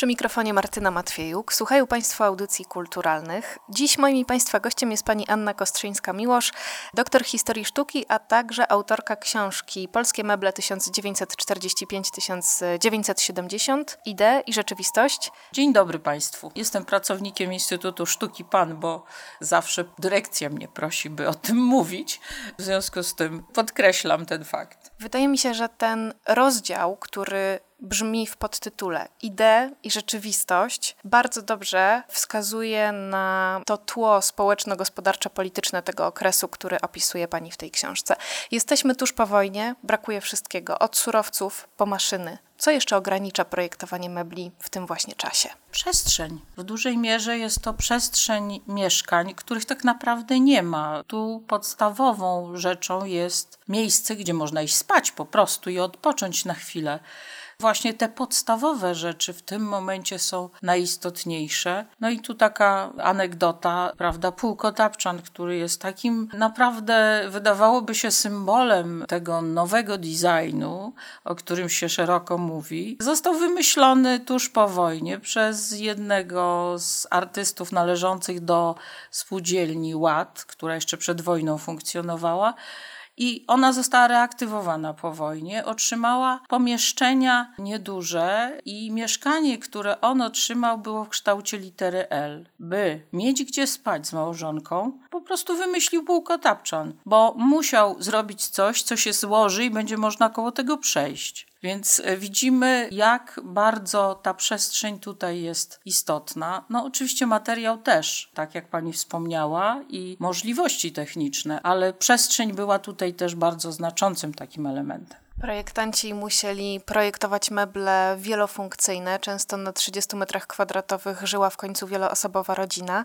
Przy mikrofonie Martyna Matwiejuk. Słuchają Państwo audycji kulturalnych. Dziś moim i Państwa gościem jest pani Anna Kostrzyńska-Miłosz, doktor historii sztuki, a także autorka książki Polskie meble 1945-1970 Idee i rzeczywistość. Dzień dobry Państwu. Jestem pracownikiem Instytutu Sztuki PAN, bo zawsze dyrekcja mnie prosi, by o tym mówić. W związku z tym podkreślam ten fakt. Wydaje mi się, że ten rozdział, który brzmi w podtytule Idee i rzeczywistość, bardzo dobrze wskazuje na to tło społeczno-gospodarczo-polityczne tego okresu, który opisuje Pani w tej książce. Jesteśmy tuż po wojnie, brakuje wszystkiego, od surowców po maszyny. Co jeszcze ogranicza projektowanie mebli w tym właśnie czasie? Przestrzeń. W dużej mierze jest to przestrzeń mieszkań, których tak naprawdę nie ma. Tu podstawową rzeczą jest miejsce, gdzie można iść spać po prostu i odpocząć na chwilę. Właśnie te podstawowe rzeczy w tym momencie są najistotniejsze. No i tu taka anegdota, prawda, półkotapczan, który jest takim naprawdę, wydawałoby się, symbolem tego nowego designu, o którym się szeroko mówi, został wymyślony tuż po wojnie przez jednego z artystów należących do spółdzielni Ład, która jeszcze przed wojną funkcjonowała. I ona została reaktywowana po wojnie, otrzymała pomieszczenia nieduże i mieszkanie, które on otrzymał, było w kształcie litery L. By mieć gdzie spać z małżonką, po prostu wymyślił półkotapczan, bo musiał zrobić coś, co się złoży i będzie można koło tego przejść. Więc e, widzimy, jak bardzo ta przestrzeń tutaj jest istotna. No, oczywiście materiał też, tak jak pani wspomniała, i możliwości techniczne, ale przestrzeń była tutaj też bardzo znaczącym takim elementem. Projektanci musieli projektować meble wielofunkcyjne. Często na 30 metrach kwadratowych żyła w końcu wieloosobowa rodzina.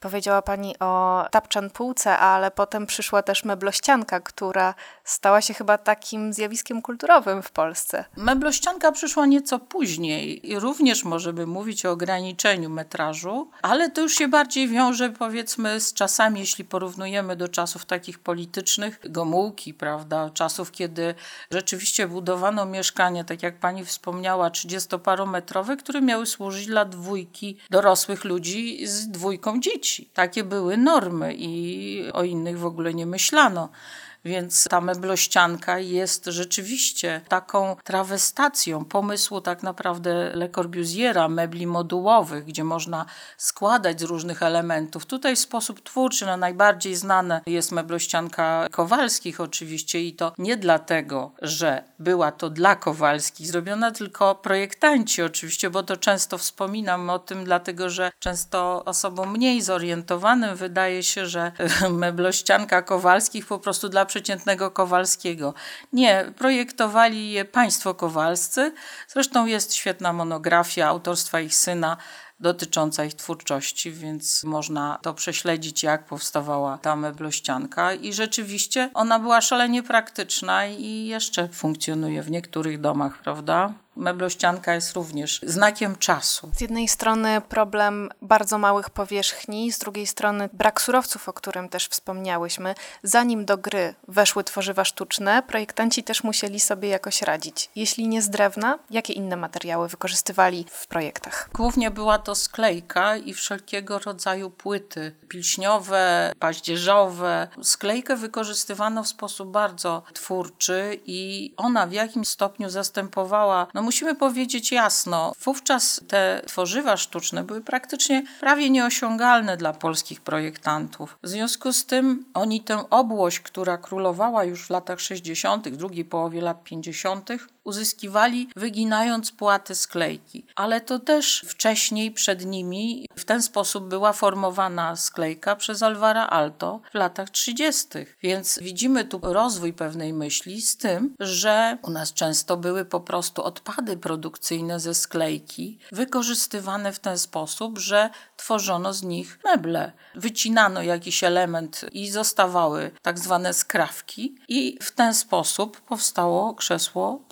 Powiedziała Pani o tapczan półce, ale potem przyszła też meblościanka, która stała się chyba takim zjawiskiem kulturowym w Polsce. Meblościanka przyszła nieco później i również możemy mówić o ograniczeniu metrażu, ale to już się bardziej wiąże powiedzmy z czasami, jeśli porównujemy do czasów takich politycznych, Gomułki, prawda, czasów, kiedy rzeczywiście rzeczywiście budowano mieszkania, tak jak pani wspomniała, trzydziestoparometrowe, które miały służyć dla dwójki dorosłych ludzi z dwójką dzieci. Takie były normy i o innych w ogóle nie myślano. Więc ta meblościanka jest rzeczywiście taką trawestacją pomysłu tak naprawdę Le Corbusiera, mebli modułowych, gdzie można składać z różnych elementów. Tutaj w sposób twórczy, no najbardziej znane jest meblościanka Kowalskich oczywiście i to nie dlatego, że była to dla Kowalskich zrobiona, tylko projektanci oczywiście, bo to często wspominam o tym, dlatego że często osobom mniej zorientowanym wydaje się, że meblościanka Kowalskich po prostu dla przeciętnego Kowalskiego. Nie, projektowali je państwo kowalscy. Zresztą jest świetna monografia autorstwa ich syna dotycząca ich twórczości, więc można to prześledzić, jak powstawała ta meblościanka. I rzeczywiście ona była szalenie praktyczna i jeszcze funkcjonuje w niektórych domach, prawda? Meblościanka jest również znakiem czasu. Z jednej strony problem bardzo małych powierzchni, z drugiej strony brak surowców, o którym też wspomniałyśmy. Zanim do gry weszły tworzywa sztuczne, projektanci też musieli sobie jakoś radzić. Jeśli nie z drewna, jakie inne materiały wykorzystywali w projektach? Głównie była to sklejka i wszelkiego rodzaju płyty pilśniowe, paździerzowe. Sklejkę wykorzystywano w sposób bardzo twórczy i ona w jakimś stopniu zastępowała no musimy powiedzieć jasno, wówczas te tworzywa sztuczne były praktycznie prawie nieosiągalne dla polskich projektantów. W związku z tym oni tę obłość, która królowała już w latach 60., drugiej połowie lat 50., uzyskiwali wyginając płaty sklejki. Ale to też wcześniej przed nimi w ten sposób była formowana sklejka przez Alvara Alto w latach 30. Więc widzimy tu rozwój pewnej myśli z tym, że u nas często były po prostu odpady produkcyjne ze sklejki wykorzystywane w ten sposób, że tworzono z nich meble. Wycinano jakiś element i zostawały tak zwane skrawki i w ten sposób powstało krzesło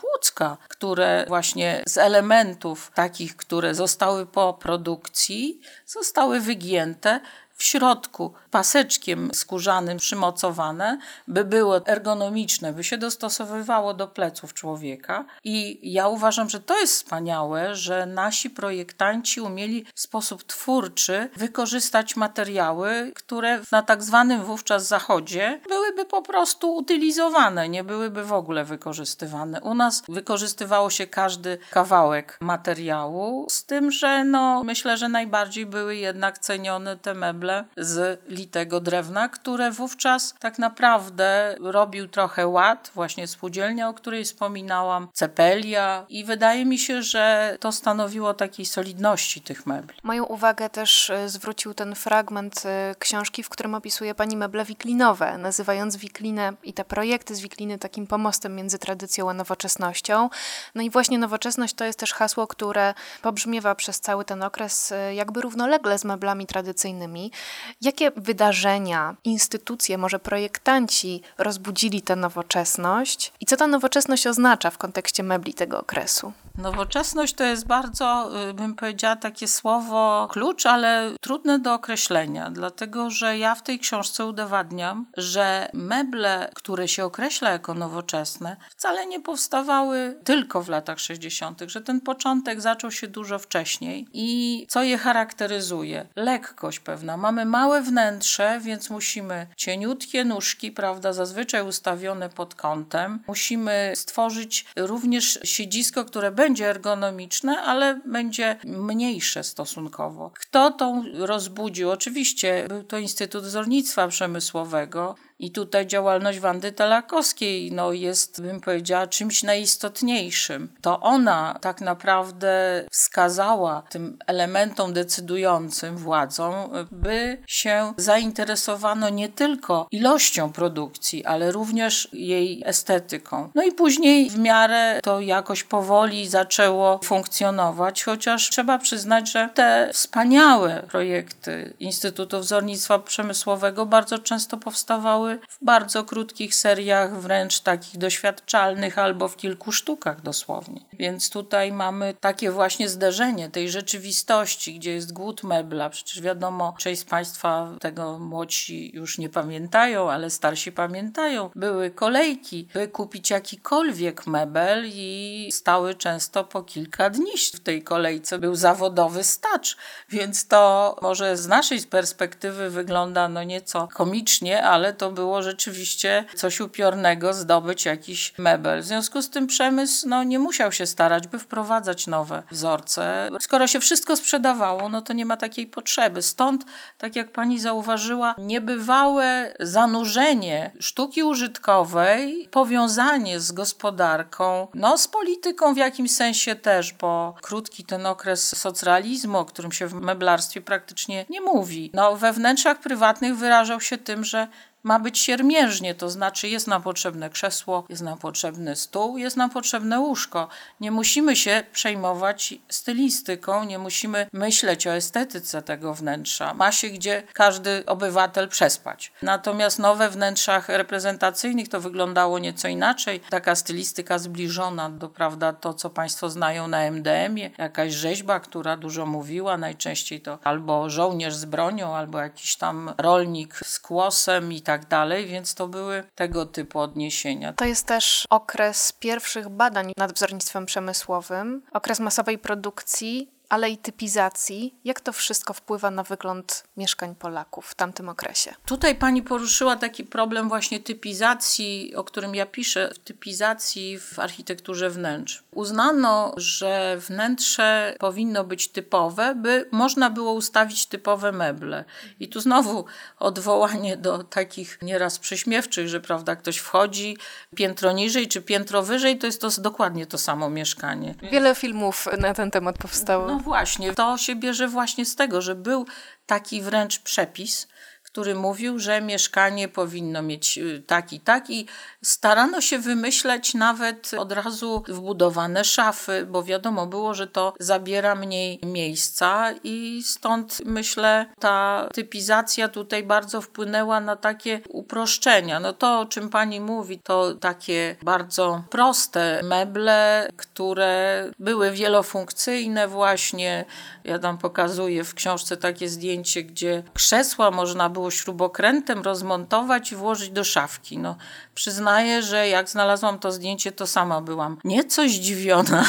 które właśnie z elementów takich, które zostały po produkcji, zostały wygięte w środku paseczkiem skórzanym przymocowane, by było ergonomiczne, by się dostosowywało do pleców człowieka. I ja uważam, że to jest wspaniałe, że nasi projektanci umieli w sposób twórczy wykorzystać materiały, które na tak zwanym wówczas zachodzie byłyby po prostu utylizowane, nie byłyby w ogóle wykorzystywane. U nas wykorzystywało się każdy kawałek materiału, z tym, że no, myślę, że najbardziej były jednak cenione te meble z litego drewna, które wówczas tak naprawdę robił trochę ład, właśnie spółdzielnia, o której wspominałam, cepelia i wydaje mi się, że to stanowiło takiej solidności tych mebli. Moją uwagę też e, zwrócił ten fragment e, książki, w którym opisuje pani meble wiklinowe, nazywając wiklinę i te projekty z wikliny takim pomostem między tradycją a nowoczesnością. No i właśnie nowoczesność to jest też hasło, które pobrzmiewa przez cały ten okres e, jakby równolegle z meblami tradycyjnymi. Jakie wydarzenia, instytucje, może projektanci rozbudzili tę nowoczesność i co ta nowoczesność oznacza w kontekście mebli tego okresu? Nowoczesność to jest bardzo, y, bym powiedziała, takie słowo klucz, ale trudne do określenia, dlatego że ja w tej książce udowadniam, że meble, które się określa jako nowoczesne, wcale nie powstawały tylko w latach 60., że ten początek zaczął się dużo wcześniej i co je charakteryzuje? Lekkość pewna. Mamy małe wnętrze, więc musimy cieniutkie nóżki, prawda, zazwyczaj ustawione pod kątem. Musimy stworzyć również siedzisko, które będzie ergonomiczne, ale będzie mniejsze stosunkowo. Kto to rozbudził? Oczywiście był to Instytut Wzornictwa Przemysłowego, i tutaj działalność Wandy Telakowskiej no, jest, bym powiedziała, czymś najistotniejszym. To ona tak naprawdę wskazała tym elementom decydującym władzom, by się zainteresowano nie tylko ilością produkcji, ale również jej estetyką. No i później w miarę to jakoś powoli zaczęło funkcjonować, chociaż trzeba przyznać, że te wspaniałe projekty Instytutu Wzornictwa Przemysłowego bardzo często powstawały w bardzo krótkich seriach, wręcz takich doświadczalnych, albo w kilku sztukach dosłownie. Więc tutaj mamy takie właśnie zderzenie tej rzeczywistości, gdzie jest głód mebla. Przecież wiadomo, część z Państwa tego młodsi już nie pamiętają, ale starsi pamiętają. Były kolejki, by kupić jakikolwiek mebel i stały często po kilka dni w tej kolejce. Był zawodowy stacz, więc to może z naszej perspektywy wygląda no nieco komicznie, ale to było rzeczywiście coś upiornego zdobyć jakiś mebel. W związku z tym przemysł no, nie musiał się starać, by wprowadzać nowe wzorce. Skoro się wszystko sprzedawało, no to nie ma takiej potrzeby. Stąd, tak jak pani zauważyła, niebywałe zanurzenie sztuki użytkowej, powiązanie z gospodarką, no z polityką w jakimś sensie też, bo krótki ten okres socrealizmu, o którym się w meblarstwie praktycznie nie mówi. No, we wnętrzach prywatnych wyrażał się tym, że ma być siermiężnie, to znaczy jest nam potrzebne krzesło, jest nam potrzebny stół, jest nam potrzebne łóżko. Nie musimy się przejmować stylistyką, nie musimy myśleć o estetyce tego wnętrza. Ma się gdzie każdy obywatel przespać. Natomiast no, we wnętrzach reprezentacyjnych to wyglądało nieco inaczej. Taka stylistyka zbliżona do prawda, to, co Państwo znają na MDM-ie, jakaś rzeźba, która dużo mówiła, najczęściej to albo żołnierz z bronią, albo jakiś tam rolnik z kłosem i tak dalej, więc to były tego typu odniesienia. To jest też okres pierwszych badań nad wzornictwem przemysłowym, okres masowej produkcji, ale i typizacji. Jak to wszystko wpływa na wygląd mieszkań Polaków w tamtym okresie? Tutaj pani poruszyła taki problem właśnie typizacji, o którym ja piszę, typizacji w architekturze wnętrz. Uznano, że wnętrze powinno być typowe, by można było ustawić typowe meble. I tu znowu odwołanie do takich nieraz prześmiewczych, że prawda, ktoś wchodzi piętro niżej czy piętro wyżej, to jest to dokładnie to samo mieszkanie. Wiele filmów na ten temat powstało. No właśnie, to się bierze właśnie z tego, że był taki wręcz przepis, który mówił, że mieszkanie powinno mieć y, taki, tak i starano się wymyśleć nawet od razu wbudowane szafy, bo wiadomo było, że to zabiera mniej miejsca i stąd myślę ta typizacja tutaj bardzo wpłynęła na takie uproszczenia. No to, o czym pani mówi, to takie bardzo proste meble, które były wielofunkcyjne właśnie. Ja tam pokazuję w książce takie zdjęcie, gdzie krzesła można było śrubokrętem rozmontować i włożyć do szafki. No, przyznaję, że jak znalazłam to zdjęcie, to sama byłam nieco zdziwiona,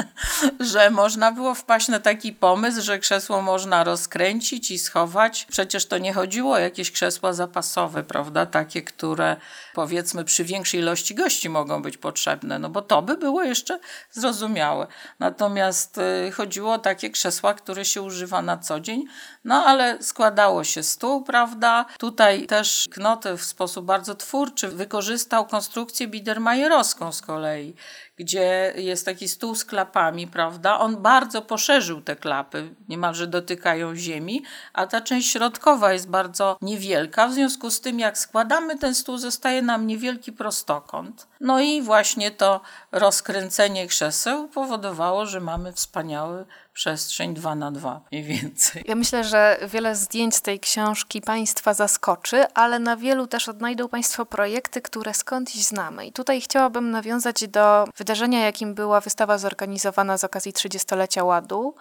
że można było wpaść na taki pomysł, że krzesło można rozkręcić i schować. Przecież to nie chodziło o jakieś krzesła zapasowe, prawda? Takie, które powiedzmy przy większej ilości gości mogą być potrzebne, no bo to by było jeszcze zrozumiałe. Natomiast y, chodziło o takie krzesła, które się używa na co dzień, no ale składało się stół, prawda? Tutaj też Knote w sposób bardzo twórczy wykorzystał konstrukcję biedermajerowską z kolei, gdzie jest taki stół z klapami, prawda? On bardzo poszerzył te klapy, niemalże dotykają ziemi, a ta część środkowa jest bardzo niewielka. W związku z tym, jak składamy ten stół, zostaje nam niewielki prostokąt. No i właśnie to rozkręcenie krzeseł powodowało, że mamy wspaniały przestrzeń 2 na 2 mniej więcej. Ja myślę, że wiele zdjęć z tej książki Państwa zaskoczy, ale na wielu też odnajdą Państwo projekty, które skądś znamy. I tutaj chciałabym nawiązać do wydarzenia, jakim była wystawa zorganizowana z okazji 30-lecia Ładu,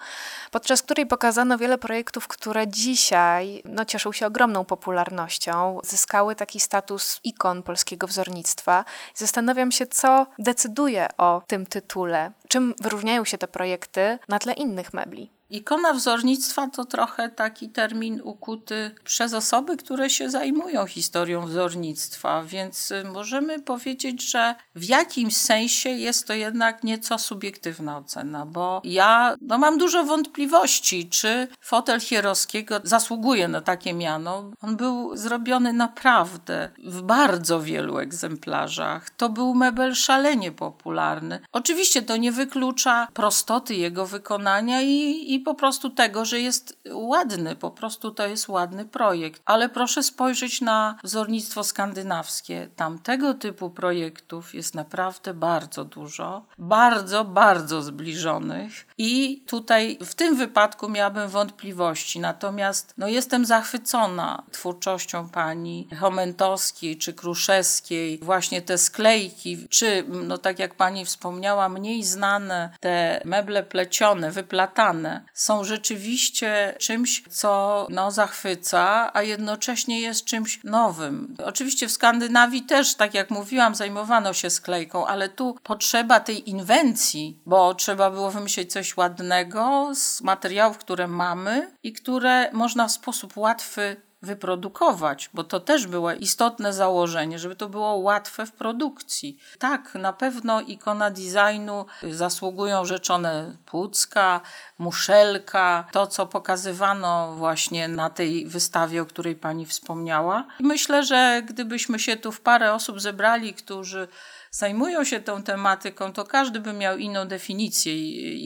podczas której pokazano wiele projektów, które dzisiaj no, cieszą się ogromną popularnością, zyskały taki status ikon polskiego wzornictwa. Zastanawiam się, co decyduje o tym tytule. Czym wyróżniają się te projekty na tle innych mebli? Ikona wzornictwa to trochę taki termin ukuty przez osoby, które się zajmują historią wzornictwa, więc y, możemy powiedzieć, że w jakimś sensie jest to jednak nieco subiektywna ocena, bo ja no, mam dużo wątpliwości, czy fotel Hierowskiego zasługuje na takie miano. On był zrobiony naprawdę w bardzo wielu egzemplarzach. To był mebel szalenie popularny. Oczywiście to nie wyklucza prostoty jego wykonania i, i i po prostu tego, że jest ładny, po prostu to jest ładny projekt. Ale proszę spojrzeć na wzornictwo skandynawskie. Tam tego typu projektów jest naprawdę bardzo dużo, bardzo, bardzo zbliżonych i tutaj w tym wypadku miałabym wątpliwości. Natomiast no, jestem zachwycona twórczością pani Chomentowskiej czy Kruszewskiej, właśnie te sklejki, czy no tak jak pani wspomniała, mniej znane te meble plecione, wyplatane, są rzeczywiście czymś, co no, zachwyca, a jednocześnie jest czymś nowym. Oczywiście w Skandynawii też, tak jak mówiłam, zajmowano się sklejką, ale tu potrzeba tej inwencji, bo trzeba było wymyślić coś ładnego z materiałów, które mamy i które można w sposób łatwy wyprodukować, bo to też było istotne założenie, żeby to było łatwe w produkcji. Tak, na pewno ikona designu zasługują rzeczone Płucka, Muszelka, to co pokazywano właśnie na tej wystawie, o której pani wspomniała. myślę, że gdybyśmy się tu w parę osób zebrali, którzy zajmują się tą tematyką, to każdy by miał inną definicję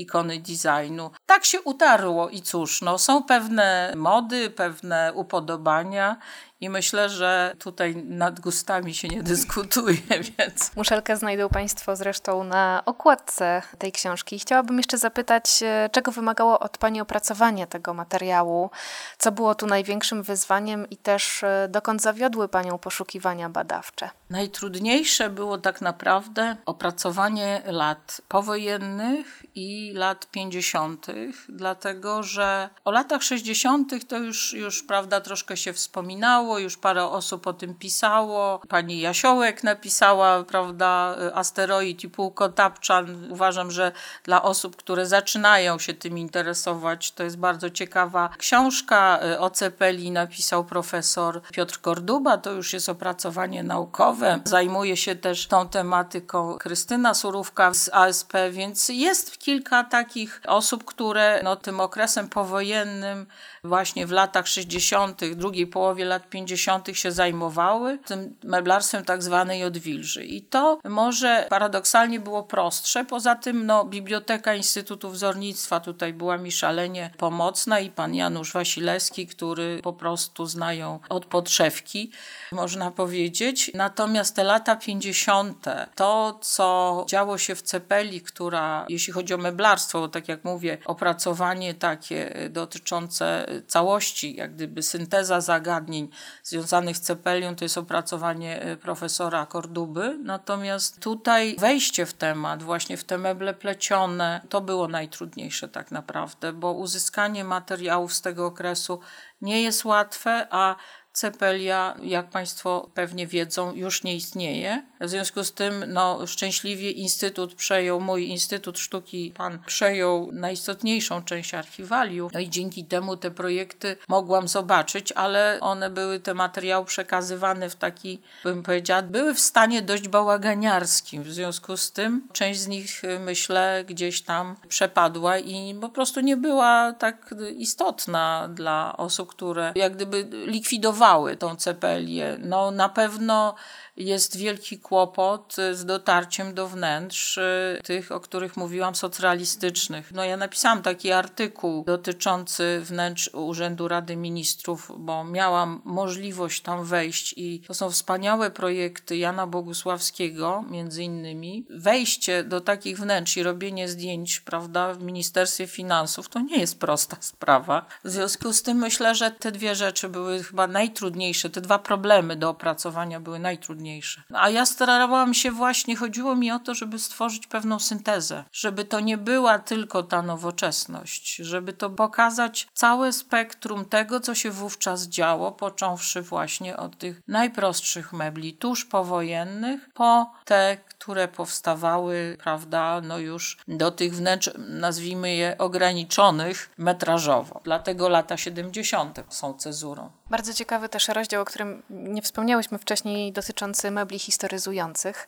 ikony designu. Tak się utarło i cóż, no, są pewne mody, pewne upodobania i myślę, że tutaj nad gustami się nie dyskutuje, więc... Muszelkę znajdą Państwo zresztą na okładce tej książki. Chciałabym jeszcze zapytać, e, czego wymagało od Pani opracowanie tego materiału? Co było tu największym wyzwaniem i też e, dokąd zawiodły Panią poszukiwania badawcze? Najtrudniejsze było tak naprawdę opracowanie lat powojennych i lat 50., dlatego że o latach 60. to już, już prawda, troszkę się wspominało, już parę osób o tym pisało. Pani Jasiołek napisała, prawda, asteroid i półkotapczan. Uważam, że dla osób, które zaczynają się tym interesować, to jest bardzo ciekawa książka. O Cepeli napisał profesor Piotr Korduba, to już jest opracowanie naukowe. Zajmuje się też tą tematyką Krystyna Surówka z ASP, więc jest kilka takich osób, które no, tym okresem powojennym, właśnie w latach 60., drugiej połowie lat 50., 50. się zajmowały tym meblarstwem tak zwanej odwilży. I to może paradoksalnie było prostsze. Poza tym no, Biblioteka Instytutu Wzornictwa tutaj była mi szalenie pomocna i pan Janusz Wasilewski, który po prostu znają od podszewki, można powiedzieć. Natomiast te lata 50., to co działo się w Cepeli, która, jeśli chodzi o meblarstwo, tak jak mówię, opracowanie takie dotyczące całości, jak gdyby synteza zagadnień związanych z Cepelią, to jest opracowanie e, profesora Korduby. Natomiast tutaj wejście w temat, właśnie w te meble plecione, to było najtrudniejsze tak naprawdę, bo uzyskanie materiałów z tego okresu nie jest łatwe, a Cepelia, jak Państwo pewnie wiedzą, już nie istnieje. W związku z tym, no, szczęśliwie Instytut przejął, mój Instytut Sztuki Pan przejął najistotniejszą część archiwaliów. No i dzięki temu te projekty mogłam zobaczyć, ale one były, te materiały przekazywane w taki, bym powiedziała, były w stanie dość bałaganiarskim. W związku z tym część z nich, myślę, gdzieś tam przepadła i po prostu nie była tak istotna dla osób, które jak gdyby likwidowały tą cepelię. No na pewno jest wielki kłopot z dotarciem do wnętrz y, tych, o których mówiłam, socrealistycznych. No ja napisałam taki artykuł dotyczący wnętrz Urzędu Rady Ministrów, bo miałam możliwość tam wejść i to są wspaniałe projekty Jana Bogusławskiego, między innymi. Wejście do takich wnętrz i robienie zdjęć, prawda, w Ministerstwie Finansów to nie jest prosta sprawa. W związku z tym myślę, że te dwie rzeczy były chyba najtrudniejsze, te dwa problemy do opracowania były najtrudniejsze a ja starałam się właśnie, chodziło mi o to, żeby stworzyć pewną syntezę, żeby to nie była tylko ta nowoczesność, żeby to pokazać całe spektrum tego, co się wówczas działo, począwszy właśnie od tych najprostszych mebli tuż powojennych, po te, które powstawały, prawda, no już do tych wnętrz, nazwijmy je ograniczonych metrażowo. Dlatego lata 70. są cezurą. Bardzo ciekawy też rozdział, o którym nie wspomniałyśmy wcześniej, dotyczący mebli historyzujących.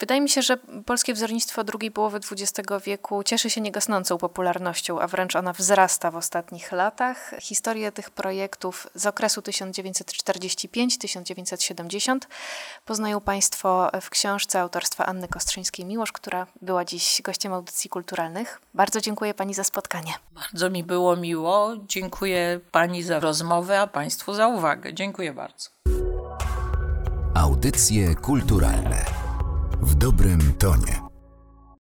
Wydaje mi się, że polskie wzornictwo drugiej połowy XX wieku cieszy się niegasnącą popularnością, a wręcz ona wzrasta w ostatnich latach. Historię tych projektów z okresu 1945-1970 poznają Państwo w książce autorstwa Anny Kostrzyńskiej-Miłosz, która była dziś gościem audycji kulturalnych. Bardzo dziękuję Pani za spotkanie. Bardzo mi było miło. Dziękuję Pani za rozmowę, a Państwu za uwagę. Dziękuję bardzo. Audycje kulturalne w dobrym tonie.